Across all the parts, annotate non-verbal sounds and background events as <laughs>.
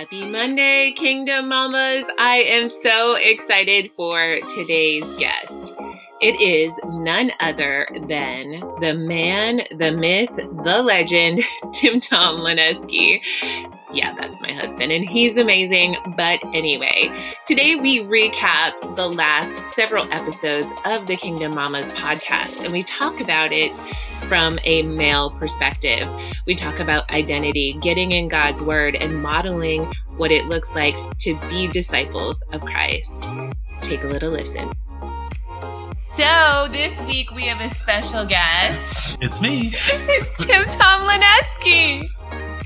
Happy Monday, Kingdom Mamas. I am so excited for today's guest. It is none other than the man, the myth, the legend, <laughs> Tim Tom Lineski. Yeah, that's my husband, and he's amazing. But anyway, today we recap the last several episodes of the Kingdom Mamas podcast, and we talk about it from a male perspective. We talk about identity, getting in God's word, and modeling what it looks like to be disciples of Christ. Take a little listen. So, this week we have a special guest. It's me. <laughs> It's Tim Tom Lineski.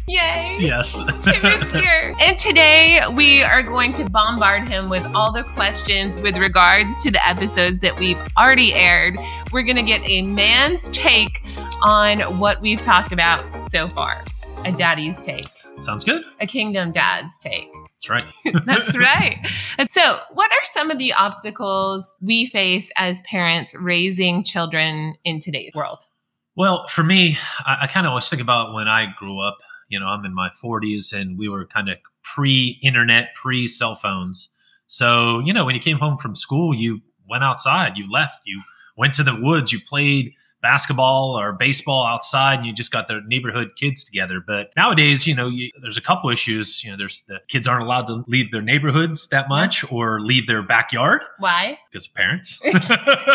Yay. Yes. Tim is <laughs> here. And today we are going to bombard him with all the questions with regards to the episodes that we've already aired. We're going to get a man's take on what we've talked about so far. A daddy's take, Sounds good. a kingdom dad's take. That's right. <laughs> That's <laughs> right. And so, what are some of the obstacles we face as parents raising children in today's world? Well, for me, I, I kind of always think about when I grew up. You know, I'm in my 40s and we were kind of pre internet, pre cell phones. So, you know, when you came home from school, you went outside, you left, you went to the woods, you played basketball or baseball outside and you just got the neighborhood kids together but nowadays you know you, there's a couple issues you know there's the kids aren't allowed to leave their neighborhoods that much or leave their backyard Why? because of parents <laughs> <laughs>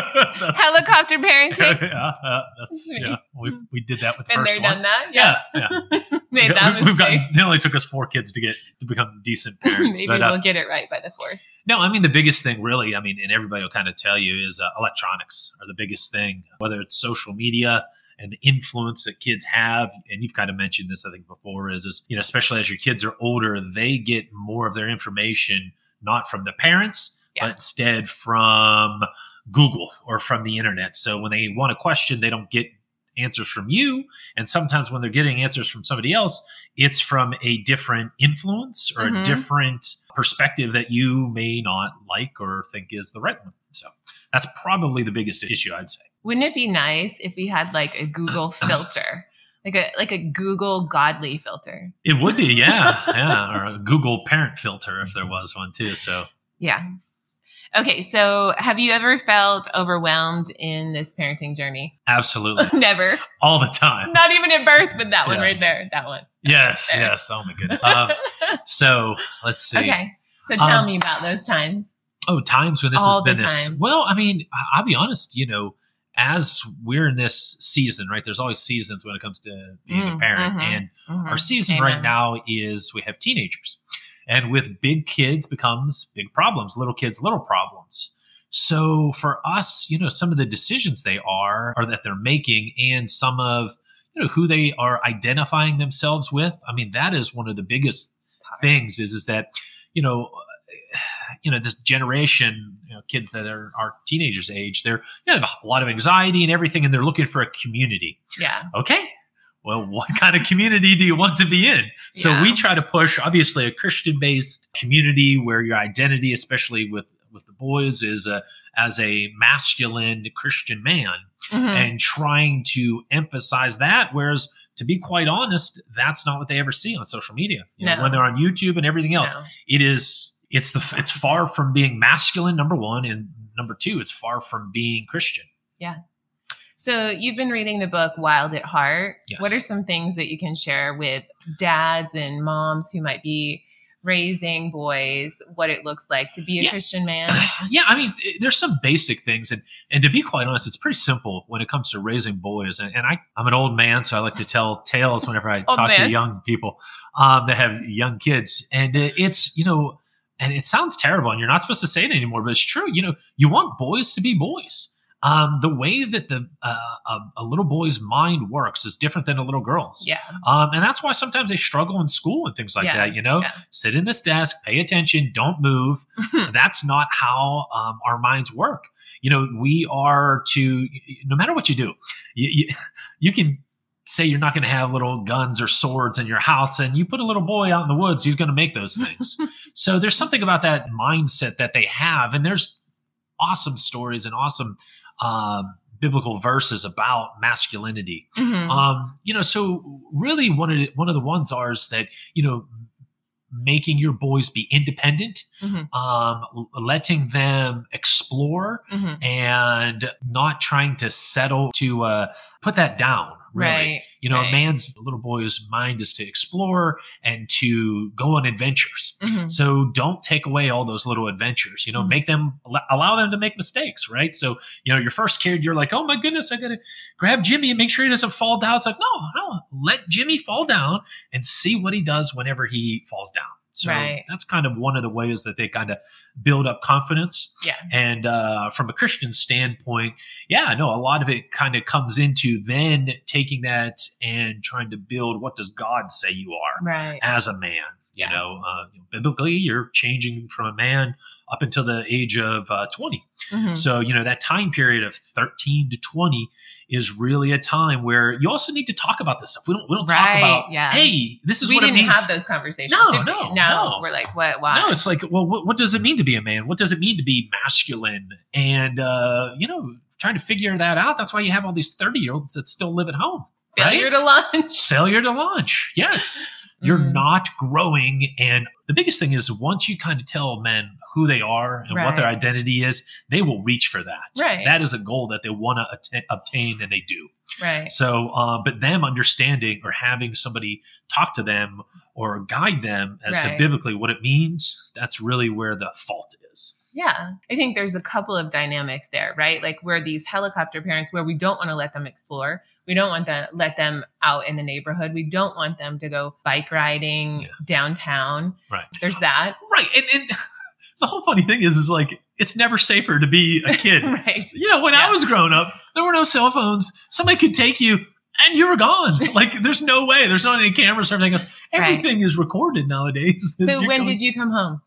Helicopter parenting. <laughs> yeah, uh, that's yeah. We we did that with the Been first there, one. done that. Yeah, yeah. Made that We- We've got. It only took us four kids to get to become decent parents. Maybe but, uh, we'll get it right by the fourth. No, I mean the biggest thing, really. I mean, and everybody will kind of tell you is uh, electronics are the biggest thing. Whether it's social media and the influence that kids have, and you've kind of mentioned this, I think, before. Is is you know, especially as your kids are older, they get more of their information not from the parents, Yeah. but instead from Google or from the internet. So when they want a question, they don't get answers from you. And sometimes when they're getting answers from somebody else, it's from a different influence or Mhm. a different perspective that you may not like or think is the right one. So that's probably the biggest issue, I'd say. Wouldn't it be nice if we had like a Google <clears throat> filter, like a like a Google godly filter? It would be, yeah, yeah, or a Google parent filter if there was one too. So Yeah. Okay, so have you ever felt overwhelmed in this parenting journey? absolutely, <laughs> Never. all the time. Not even at birth, but that one right there. That one. Yes, yes. Oh my goodness. <laughs> Um, so let's see. okay. So tell Um, me about those times. Oh, times when this All has been the this. times. Well, I mean, I'll be honest. You know, as we're in this season, right? There's always seasons when it comes to being a Mm, parent, mhm. and Mhm. our season Amen. right now is we have teenagers, and with big kids becomes big problems. Little kids, little problems. So for us, you know, some of the decisions they are or that they're making, and some of you know who they are identifying themselves with. I mean, that is one of the biggest things. Is is that you know <sighs> you know this generation you know kids that are, are teenagers age they're you know, have a lot of anxiety and everything and they're looking for a community Yeah. okay well what kind of community do you want to be in so Yeah. we try to push obviously a christian based community where your identity especially with with the boys is a as a masculine christian man Mhm. and trying to emphasize that whereas to be quite honest that's not what they ever see on social media you know, when they're on youtube and everything else No. it is it's the it's far from being masculine number one and number two it's far from being christian So you've been reading the book Wild at Heart. Yes. What are some things that you can share with dads and moms who might be raising boys? What it looks like to be a Yeah. Christian <sighs> man? yeah i mean there's some basic things and and to be quite honest it's pretty simple when it comes to raising boys and, and i i'm an old man so i like to tell tales whenever i <laughs> talk to young people um, that have young kids and uh, it's you know and it sounds terrible and you're not supposed to say it anymore but it's true you know you want boys to be boys um, the way that the uh, a, a little boy's mind works is different than a little girl's yeah. um, and that's why sometimes they struggle in school and things like Yeah, that. You know, yeah. sit in this desk, pay attention, don't move. <laughs> that's not how um, our minds work. You know, we are to no matter what you do, you you, <laughs> you can say you're not going to have little guns or swords in your house, and you put a little boy out in the woods, he's going to make those <laughs> things. so there's something about that mindset that they have, and there's awesome stories and awesome. Um, biblical verses about masculinity Mhm. um, you know, so really one of the, one of the ones are is that you know making your boys be independent, Mhm. um, letting them explore, Mhm. and not trying to settle to uh, put that down. Really, Right. you know, right. a man's a little boy's mind is to explore and to go on adventures. Mhm. So don't take away all those little adventures. You know, Mhm. make them allow them to make mistakes, right? So you know, your first kid, you're like, oh my goodness, I gotta grab Jimmy and make sure he doesn't fall down. It's like, no, no, let Jimmy fall down and see what he does whenever he falls down. So Right. that's kind of one of the ways that they kind of build up confidence. Yeah. And uh, from a Christian standpoint, yeah, no, a lot of it kind of comes into then taking that and trying to build what does God say you are Right. as a man. You Yeah. know, uh, biblically, you're changing from a man up until the age of uh, 20. Mhm. So, you know, that time period of 13 to 20 is really a time where you also need to talk about this stuff. We don't, we don't talk Right, about, yeah. hey, this is we what didn't means. have those conversations. No, we? no, no. no. We're like, what? Why? No, it's like, well, what, what does it mean to be a man? What does it mean to be masculine? And, uh, you know, trying to figure that out. That's why you have all these 30 year olds that still live at home. Failure right? to launch. Failure to launch. Yes. You're Mhm. not growing. And the biggest thing is once you kind of tell men who they are and what their identity is, they will reach for that. Right. That is a goal that they want to atta- obtain and they do. Right. So, uh, but them understanding or having somebody talk to them or guide them as to biblically what it means, that's really where the fault is. Yeah. I think there's a couple of dynamics there, right? Like we're these helicopter parents where we don't want to let them explore. We don't want to let them out in the neighborhood. We don't want them to go bike riding Yeah. downtown. Right. There's that. Right. And, and <laughs> the whole funny thing is, is like, it's never safer to be a <laughs> kid. right. You know, when I was growing up, there were no cell phones. Somebody could take you and you were gone. <laughs> like, there's no way. There's not any cameras or everything else. Right. Everything is recorded nowadays. So when did you come home?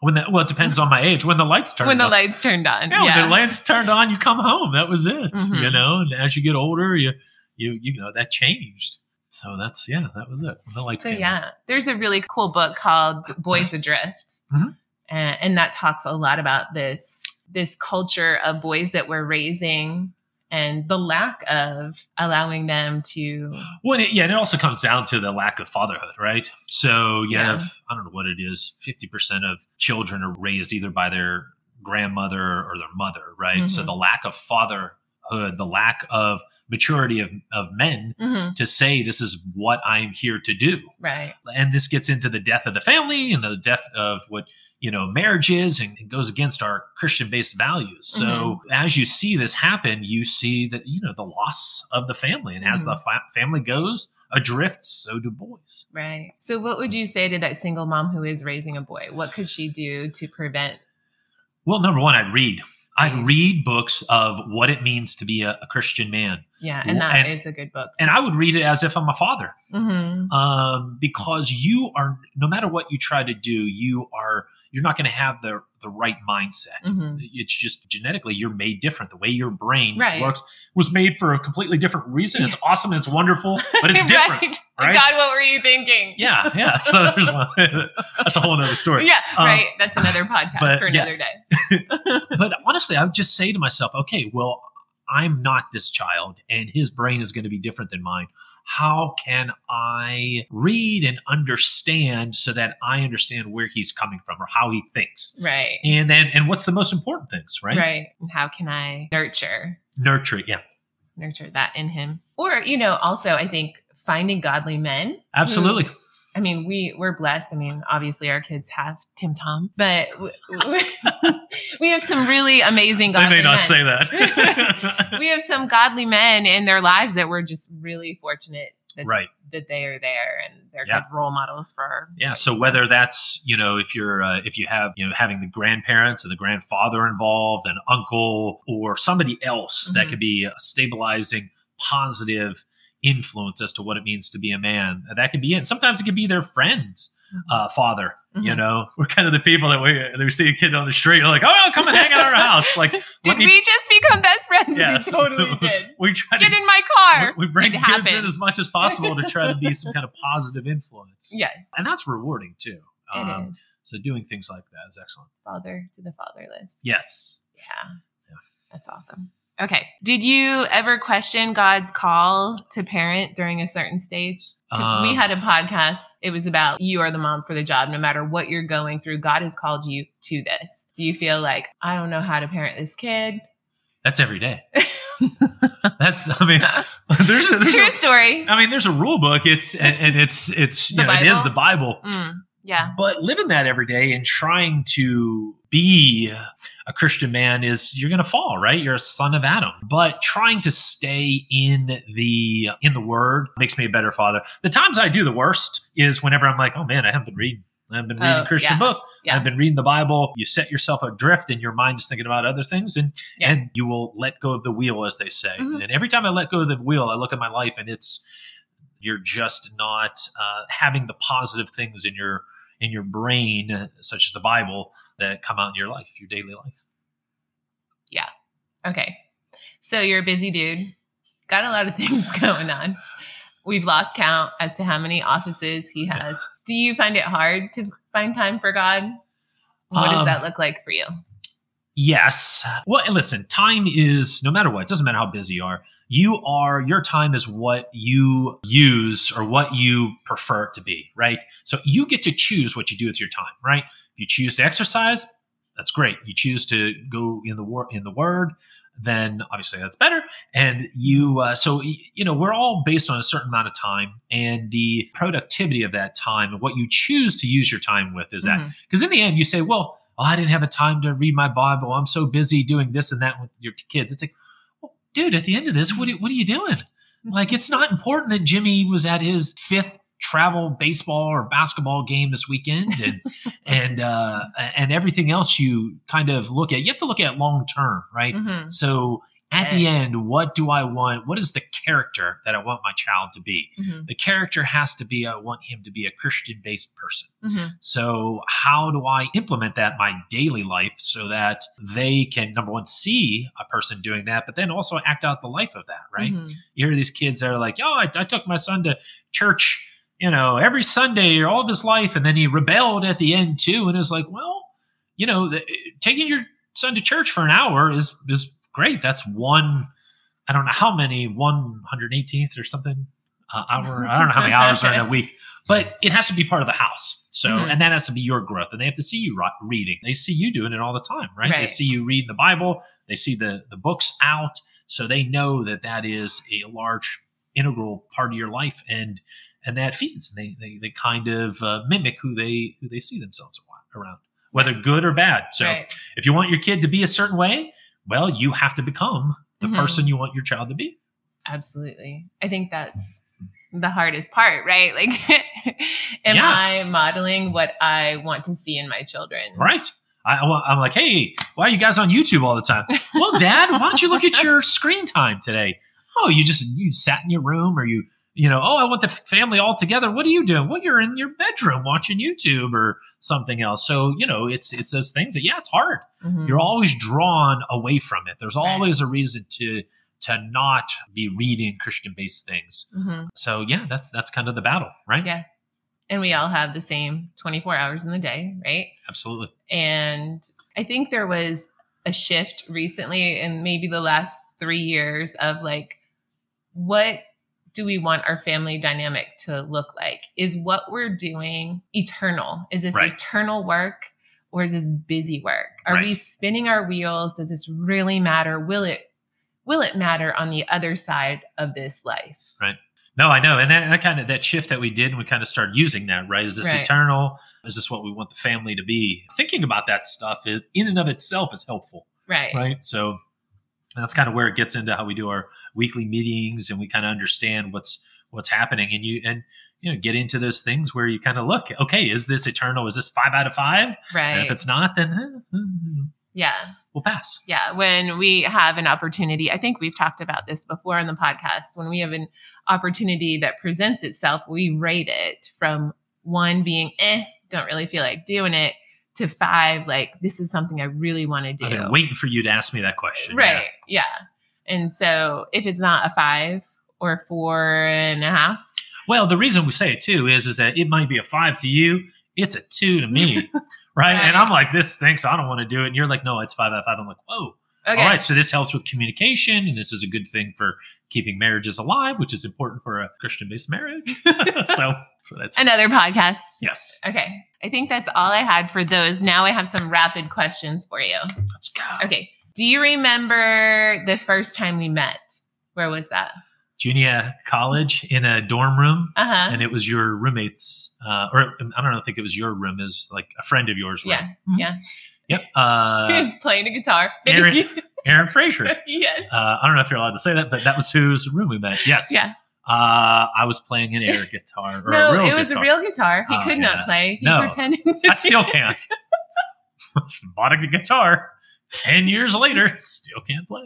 When the, well, it depends on my age. When the lights turned when the on. lights turned on. Yeah, when the lights turned on, you come home. That was it. Mhm. You know, and as you get older, you you you know that changed. So that's yeah, that was it. The lights So came on. yeah, there's a really cool book called Boys Adrift, <laughs> Mhm. and, and that talks a lot about this this culture of boys that we're raising and the lack of allowing them to. Well, it, yeah, and it also comes down to the lack of fatherhood, right? So you Yeah. have I don't know what it is. Fifty percent of children are raised either by their grandmother or their mother, right? So Mhm. the lack of fatherhood, the lack of maturity of, of men Mhm, to say this is what I'm here to do. Right. and this gets into the death of the family and the death of what you know marriages and it goes against our christian based values so Mm-hmm. as you see this happen you see that you know the loss of the family and as Mm-hmm. the fa- family goes adrift so do boys Right. So, what would you say to that single mom who is raising a boy? What could she do to prevent? well number one i'd read i'd Mhm. read books of what it means to be a, a christian man Yeah, and that And- is a good book. and i would read it as if i'm a father hmm um, because you are no matter what you try to do you are you're not going to have the the right mindset hmm it's just genetically you're made different the way your brain Right. works was made for a completely different reason it's <laughs> awesome it's wonderful but it's <laughs> different right. right? God, what were you thinking? yeah yeah <laughs> so there's one that's a whole other story Yeah, Um, right. That's another podcast but, for yeah. another day. but honestly i would just say to myself okay well i'm not this child and his brain is going to be different than mine how can i read and understand so that i understand where he's coming from or how he thinks Right. and then and what's the most important things right, Right. How can I nurture nurture yeah nurture that in him? Or, you know, also I think finding godly men. absolutely hmm. I mean, we we're blessed. I mean, obviously our kids have Tim Tom, but <laughs> we have some really amazing They godly may not men. say that. <laughs> we have some godly men in their lives that we're just really fortunate that, right. that they are there and they're Yeah. good role models for our Yeah. So whether that's you know if you're uh, if you have you know having the grandparents and the grandfather involved, an uncle or somebody else that Mhm. could be a stabilizing, positive influence as to what it means to be a man. That could be it. Sometimes it could be their friends. Uh, father, you Mhm. know, <laughs> we're kind of the people that we, that we see a kid on the street, we're like, oh, come and hang out at our house. Like, <laughs> Did me- we just become best friends? Yes. We totally <laughs> did. we try Get to in my car. we we bring It kids in as much as possible to try to be some kind of positive influence. Yes, and that's rewarding too. it Um, is. so doing things like that is excellent. Father to the fatherless. Yes. Yeah. Yeah. That's awesome. Okay. Did you ever question God's call to parent during a certain stage? we Um, had a podcast. It was about you are the mom for the job. No matter what you're going through, God has called you to this. Do you feel like, I don't know how to parent this kid? That's every day. <laughs> That's I mean, <laughs> there's a, there's True a, story. I mean, there's a rule book. It's and, and it's it's you know, it is the Bible. Mm, yeah. But living that every day and trying to be a Christian man is you're going to fall, right? You're a son of Adam. But trying to stay in the in the Word makes me a better father. The times I do the worst is whenever I'm like, oh man, I haven't been reading. I haven't been reading Oh, a Christian yeah. book. Yeah. I've been reading the Bible. You set yourself adrift, and your mind is thinking about other things, and Yeah. and you will let go of the wheel, as they say. Mhm. And every time I let go of the wheel, I look at my life, and it's you're just not uh, having the positive things in your in your brain, uh, such as the Bible, that come out in your life, your daily life. Yeah. Okay. So you're a busy dude, got a lot of <laughs> things going on. We've lost count as to how many offices he has. Do you find it hard to find time for God? What does Um, that look like for you? Yes. Well, and listen, time is no matter what, it doesn't matter how busy you are. You are your time is what you use or what you prefer it to be, right? So you get to choose what you do with your time, right? If you choose to exercise, that's great. You choose to go in the word in the word, then obviously that's better. And you, uh, so you know, we're all based on a certain amount of time, and the productivity of that time and what you choose to use your time with is that Mhm. because in the end, you say, well, oh, I didn't have a time to read my Bible. I'm so busy doing this and that with your kids. It's like, well, dude, at the end of this, what are, what are you doing? Like, it's not important that Jimmy was at his fifth travel baseball or basketball game this weekend and <laughs> and uh and everything else you kind of look at you have to look at long term right Mhm. so at the end what do i want what is the character that i want my child to be Mhm. the character has to be i want him to be a christian based person Mhm. so, how do I implement that in my daily life so that they can, number one, see a person doing that, but then also act out the life of that, right? Mhm. You hear these kids that are like, oh, I, I took my son to church, you know, every Sunday or all of his life. And then he rebelled at the end too. And it's like, well, you know, the, taking your son to church for an hour is, is great. That's one, I don't know how many, 118th or something uh, hour. I don't know how many hours are in a week, but it has to be part of the house. So, Mhm. and that has to be your growth. And they have to see you reading. They see you doing it all the time, right? They see you reading the Bible. They see the the books out, so they know that that is a large integral part of your life, and and that feeds. And they they, they kind of uh, mimic who they who they see themselves around, whether good or bad. So, Right. if you want your kid to be a certain way, well, you have to become the Mhm. person you want your child to be. Absolutely. I think that's the hardest part, right? <laughs> Like, am Yeah. I modeling what I want to see in my children? Right. I, I'm like, hey, why are you guys on YouTube all the time? <laughs> well, Dad, why don't you look at your screen time today? Oh, you just you sat in your room, or you, you know, oh, I want the family all together. What are you doing? Well, you're in your bedroom watching YouTube or something else. So you know, it's it's those things that yeah, it's hard. Mhm. You're always drawn away from it. There's Right. always a reason to to not be reading Christian based things. Mhm. So yeah, that's that's kind of the battle, right? Yeah. And we all have the same 24 hours in the day, right? Absolutely. And I think there was a shift recently in maybe the last three years of like, what do we want our family dynamic to look like? Is what we're doing eternal? Is this Right. eternal work or is this busy work? Are we spinning our wheels? Does this really matter? Will it will it matter on the other side of this life? Right. No, I know, and that, that kind of that shift that we did, and we kind of started using that. Right? Is this Right. eternal? Is this what we want the family to be? Thinking about that stuff is, in and of itself is helpful, Right. right? So that's kind of where it gets into how we do our weekly meetings, and we kind of understand what's what's happening, and you and you know get into those things where you kind of look, okay, is this eternal? Is this five out of five? And Right. if it's not, then eh, eh, yeah. we'll pass. Yeah, when we have an opportunity, I think we've talked about this before on the podcast. When we have an opportunity that presents itself, we rate it from one being, eh, don't really feel like doing it, to five, like, this is something I really want to do. I've been waiting for you to ask me that question. Right. Yeah. And so if it's not a five or four and a half, Well, the reason we say it too is is that it might be a five to you, it's a two to me, <laughs> right? And I'm like, this stinks. I don't want to do it. And you're like, no, it's five out of five. I'm like, whoa, Okay. All right, so this helps with communication, and this is a good thing for keeping marriages alive, which is important for a Christian-based marriage. <laughs> <laughs> so that's what that's. Another podcast. Yes, Okay. I think that's all I had for those. Now I have some rapid questions for you. let's go. Okay. Do you remember the first time we met? Where was that? Junior college in a dorm room, Uh huh. and it was your roommates, uh, or I don't know, I think it was your room, is like a friend of yours. room. Yeah. Mhm. Yeah. Yep. <laughs> he Uh, was playing a guitar. <laughs> Aaron- <laughs> Aaron Fraser. yes. Uh, I don't know if you're allowed to say that, but that was whose room we met. Yes. Yeah. Uh, I was playing an air guitar. Or No, it was guitar. a real guitar. He Oh, could not yes. play. He No. pretended. I still can't. Bought a guitar. Ten years later, still can't play.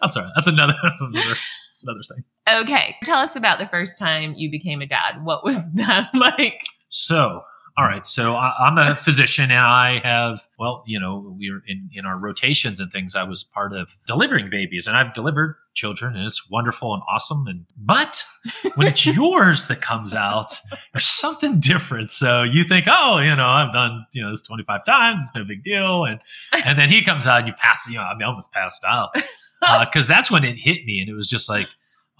That's all right. That's another. That's another, another thing. okay. Tell us about the first time you became a dad. What was that like? So, all right. So I, I'm a physician, and I have, well, you know, we're in in our rotations and things. I was part of delivering babies, and I've delivered children, and it's wonderful and awesome. And but when it's <laughs> yours that comes out, there's something different. So you think, oh, you know, I've done you know this 25 times. It's no big deal. And and then he comes out, and you pass. You know, I mean, I almost passed out <laughs> uh, because that's when it hit me, and it was just like.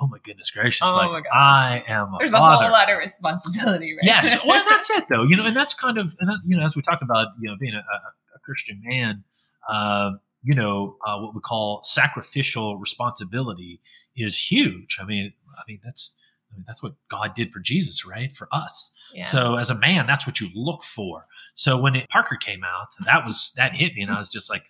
Oh my goodness gracious! Oh like. I am a There's father. a whole lot of responsibility, right? Yes, well, that's it, though. You know, and that's kind of, you know, as we talk about, you know, being a, a, Christian man, um, you know, uh, what we call sacrificial responsibility is huge. I mean, I mean that's, I mean, that's what God did for Jesus, right? For us. Yeah. So as a man, that's what you look for. So when it, Parker came out, that was that hit me, and I was just like,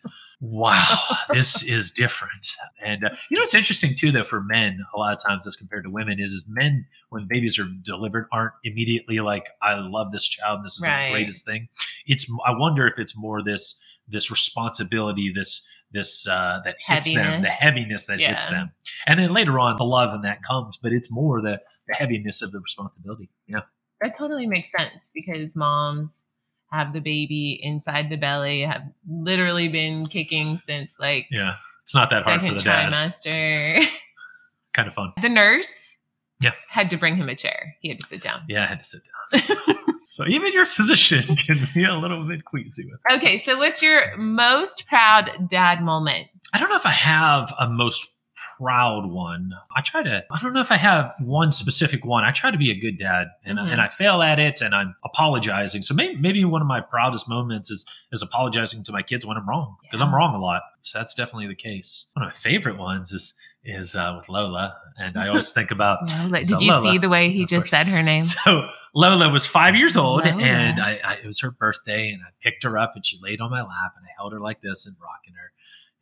"Wow, this is different." And uh, you know, it's interesting too, though, for men, a lot of times as compared to women, is, is men when babies are delivered aren't immediately like, "I love this child. This is Right. the greatest thing." It's I wonder if it's more this this responsibility, this this uh, that hits them, the Heaviness. heaviness that hits them, and then later on, the love and that comes, but it's more the the heaviness of the responsibility. Yeah. that totally makes sense because moms have the baby inside the belly, have literally been kicking since like Yeah. It's not that hard for second the dads. trimester. <laughs> Kind of fun. the nurse Yeah. had to bring him a chair. He had to sit down. Yeah, I had to sit down. so even your physician <laughs> can be a little bit queasy with. it. Okay, so what's your most proud dad moment? I don't know if I have a most proud one. I try to. I don't know if I have one specific one. I try to be a good dad, and Mhm. and I fail at it, and I'm apologizing. So maybe maybe one of my proudest moments is is apologizing to my kids when I'm wrong because I'm wrong a lot. So that's definitely the case. One of my favorite ones is is uh, with Lola, and I always think about <laughs> Lola. So Did you Lola, see the way he just course. said her name? <laughs> So Lola was five years old, Lola. and I, I it was her birthday, and I picked her up, and she laid on my lap, and I held her like this and rocking her,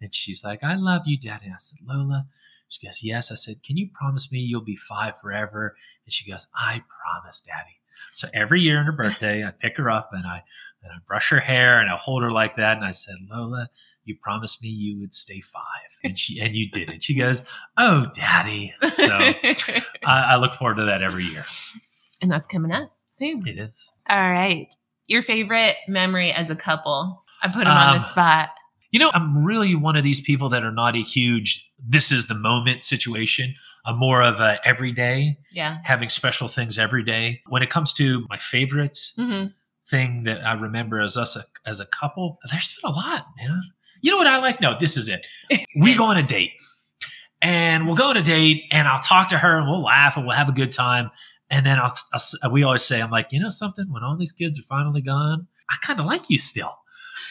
and she's like, "I love you, Daddy." I said, "Lola." She goes, "Yes." I said, "Can you promise me you'll be five forever?" And she goes, "I promise, Daddy." So every year on her <laughs> birthday, I pick her up and I and I brush her hair and I hold her like that, and I said, "Lola." You promised me you would stay five, and she and you did it. She goes, "Oh, Daddy!" So <laughs> I, I look forward to that every year. and that's coming up soon. It is. All right. Your favorite memory as a couple? I put him on Um, the spot. You know, I'm really one of these people that are not a huge this is the moment situation. I'm more of a everyday, Yeah. having special things every day. When it comes to my favorite hmm thing that I remember as us a, as a couple, there's been a lot, man. You know what I like? No, this is it. We go on a date, and we'll go on a date, and I'll talk to her, and we'll laugh, and we'll have a good time. And then I'll, I'll we always say, I'm like, you know something? When all these kids are finally gone, I kind of like you still,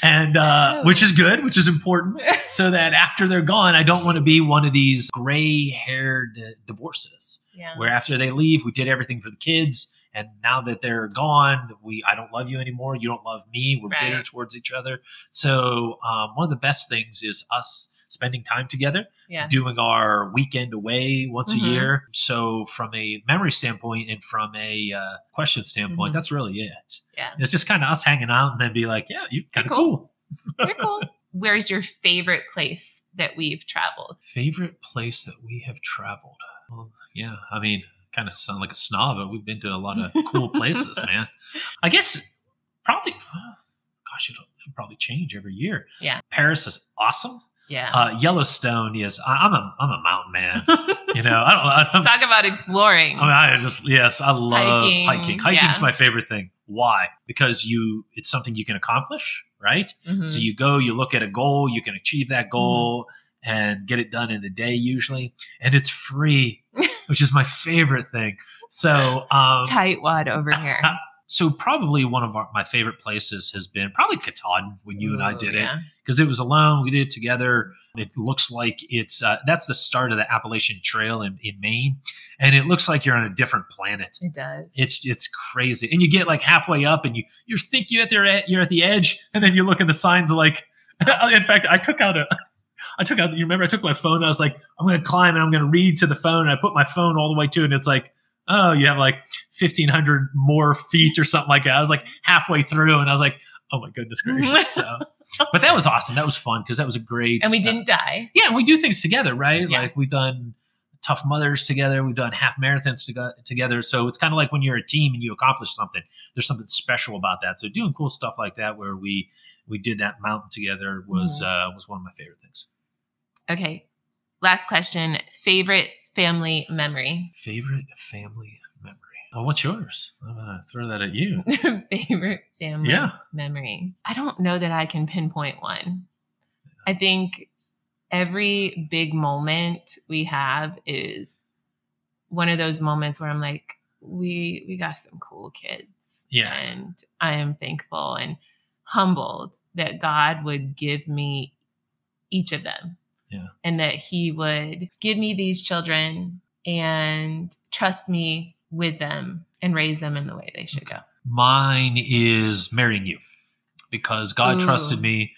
and uh, Oh. which is good, which is important <laughs> so that after they're gone, I don't want to be one of these gray haired divorces yeah. where after they leave, we did everything for the kids. And now that they're gone, we I don't love you anymore. You don't love me. We're bitter towards each other. So um, one of the best things is us spending time together, yeah. doing our weekend away once Mhm. a year. So from a memory standpoint and from a uh, question standpoint, Mhm. that's really it. Yeah. It's just kind of us hanging out and then be like, yeah, you're kind of cool. cool. Very cool. <laughs> Where's your favorite place that we've traveled? Favorite place that we have traveled? Well, yeah, I mean, kind of sound like a snob, but we've been to a lot of cool places, <laughs> man. I guess probably, gosh, it'll, it'll probably change every year. Yeah. Paris is awesome. Yeah. Uh, Yellowstone is. I, I'm a I'm a mountain man. <laughs> You know, I don't. I don't Talk about exploring. I mean, I just yes, I love Hiking, hiking. Hiking's yeah. my favorite thing. Why? Because you, it's something you can accomplish, right? Mhm. So you go, you look at a goal, you can achieve that goal and get it done in a day usually, and it's free, <laughs> which is my favorite thing. So, um, Tightwad over here. <laughs> so probably one of our, my favorite places has been probably Katahdin when you and I did it yeah. because it was alone. We did it together. It looks like it's uh, that's the start of the Appalachian Trail in, in Maine, and it looks like you're on a different planet. It does. It's it's crazy, and you get like halfway up, and you you think you're at there you're at the edge, and then you look at the signs like. <laughs> In fact, I took out a. I took out. You remember? I took my phone. I was like, I'm going to climb and I'm going to read to the phone. And I put my phone all the way to, it, and it's like, oh, you have like 1,500 more feet or something like that. I was like halfway through, and I was like, oh my goodness <laughs> gracious. so, but that was awesome. That was fun because that was a great. and we uh, didn't die. yeah, and we do things together, right? Yeah. Like we've done tough mothers together, we've done half marathons to- together. So it's kind of like when you're a team and you accomplish something. There's something special about that. So doing cool stuff like that, where we we did that mountain together, was uh, was one of my favorite things. Okay. Last question. Favorite family memory. Favorite family memory. Oh, what's yours? I'm gonna throw that at you. <laughs> Favorite family Yeah. memory. I don't know that I can pinpoint one. I think every big moment we have is one of those moments where I'm like, we we got some cool kids. Yeah. And I am thankful and humbled that God would give me each of them. Yeah. And that He would give me these children and trust me with them and raise them in the way they should go. Mine is marrying you because God Ooh. trusted me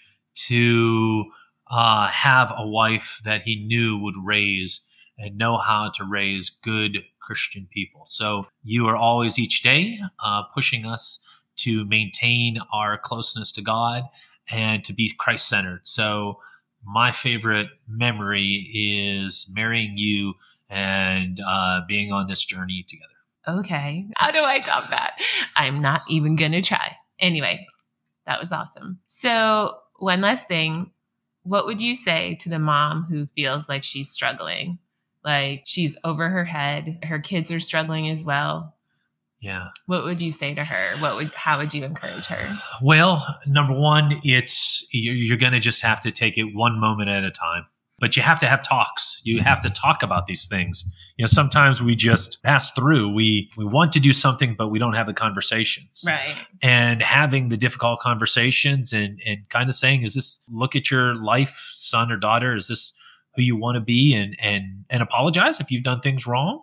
to uh, have a wife that He knew would raise and know how to raise good Christian people. So you are always each day uh, pushing us to maintain our closeness to God and to be Christ centered. So my favorite memory is marrying you and uh, being on this journey together. Okay. How do I top that? I'm not even going to try. Anyway, that was awesome. So, one last thing. What would you say to the mom who feels like she's struggling? Like she's over her head, her kids are struggling as well. Yeah. What would you say to her? What would how would you encourage her? Well, number one, it's you're, going to just have to take it one moment at a time. But you have to have talks. You have to talk about these things. You know, sometimes we just pass through. We we want to do something, but we don't have the conversations. Right. And having the difficult conversations and and kind of saying, "Is this look at your life, son or daughter? Is this who you want to be?" And and and apologize if you've done things wrong.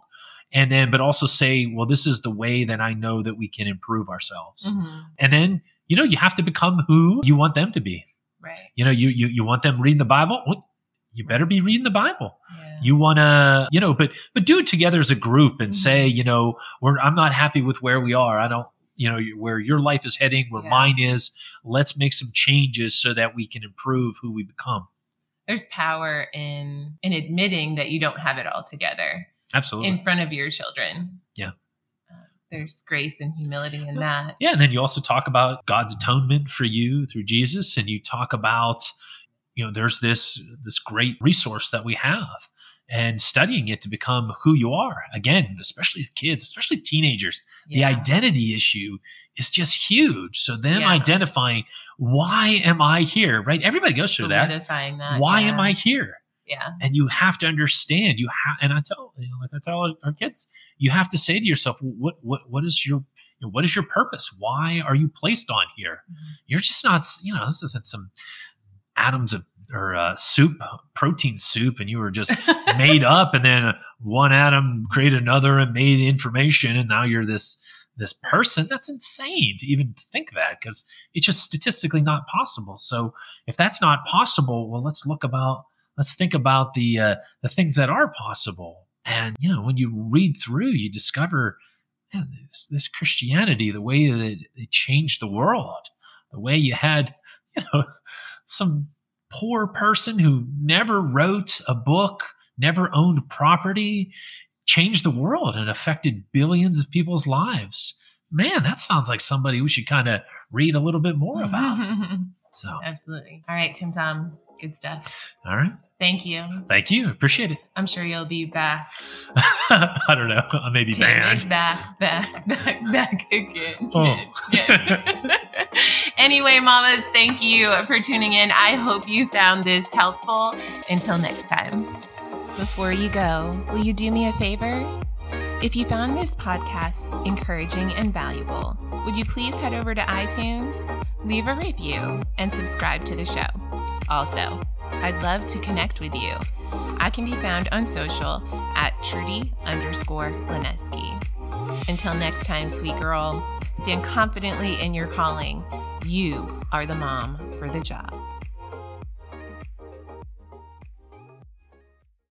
And then, but also say, "Well, this is the way that I know that we can improve ourselves." Mhm. and then you know you have to become who you want them to be Right. you know you you, you want them reading the bible you better be reading the bible Yeah. you want to you know but but do it together as a group and Mhm. say you know we're i'm not happy with where we are i don't you know where your life is heading where Yeah. mine is let's make some changes so that we can improve who we become There's power in in admitting that you don't have it all together absolutely in front of your children. Yeah. Uh, there's grace and humility in that. Yeah, and then you also talk about God's atonement for you through Jesus, and you talk about, you know, there's this this great resource that we have, and studying it to become who you are. Again, especially kids, especially teenagers, the identity issue is just huge. So them Yeah. identifying why am I here? Right? Everybody goes through that. that. Why yeah. am I here? Yeah. and you have to understand you have and i tell you know like i tell our, kids you have to say to yourself what what what is your you know, what is your purpose why are you placed on here Mhm. you're just not you know this isn't some atoms of or uh, soup protein soup and you were just <laughs> made up and then one atom created another and made information and now you're this this person that's insane to even think that because it's just statistically not possible so if that's not possible well let's look about let's think about the uh, the things that are possible. And you know when you read through you discover man, this, this christianity the way that it, it changed the world the way you had <laughs> you know some poor person who never wrote a book never owned property changed the world and affected billions of people's lives. Man that sounds like somebody we should kind of read a little bit more about <laughs> so Absolutely. All right, Tim Tom. Good stuff. all right Thank you. thank you appreciate it I'm sure you'll be back. <laughs> I don't know. I may be Tim is banned. back, back, back, back again. Oh. Yeah. <laughs> Anyway, mamas, thank you for tuning in. I hope you found this helpful. Until next time. Before you go, will you do me a favor? If you found this podcast encouraging and valuable, would you please head over to iTunes, leave a review, and subscribe to the show? Also, I'd love to connect with you. I can be found on social at Trudy underscore Lineski. Until next time, sweet girl, stand confidently in your calling. You are the mom for the job.